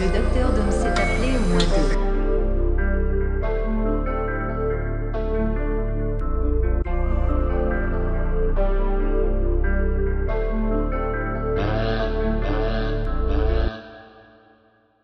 Le docteur Dom s'est appelé au.